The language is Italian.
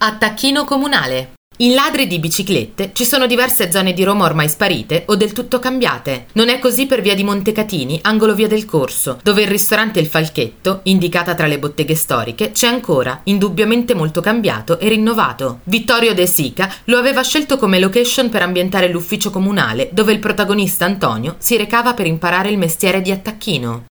Attacchino comunale. In ladri di biciclette ci sono diverse zone di Roma ormai sparite o del tutto cambiate. Non è così per via di Montecatini, angolo via del Corso, dove il ristorante Il Falchetto, indicata tra le botteghe storiche, c'è ancora, indubbiamente molto cambiato e rinnovato. Vittorio De Sica lo aveva scelto come location per ambientare l'ufficio comunale, dove il protagonista Antonio si recava per imparare il mestiere di attacchino.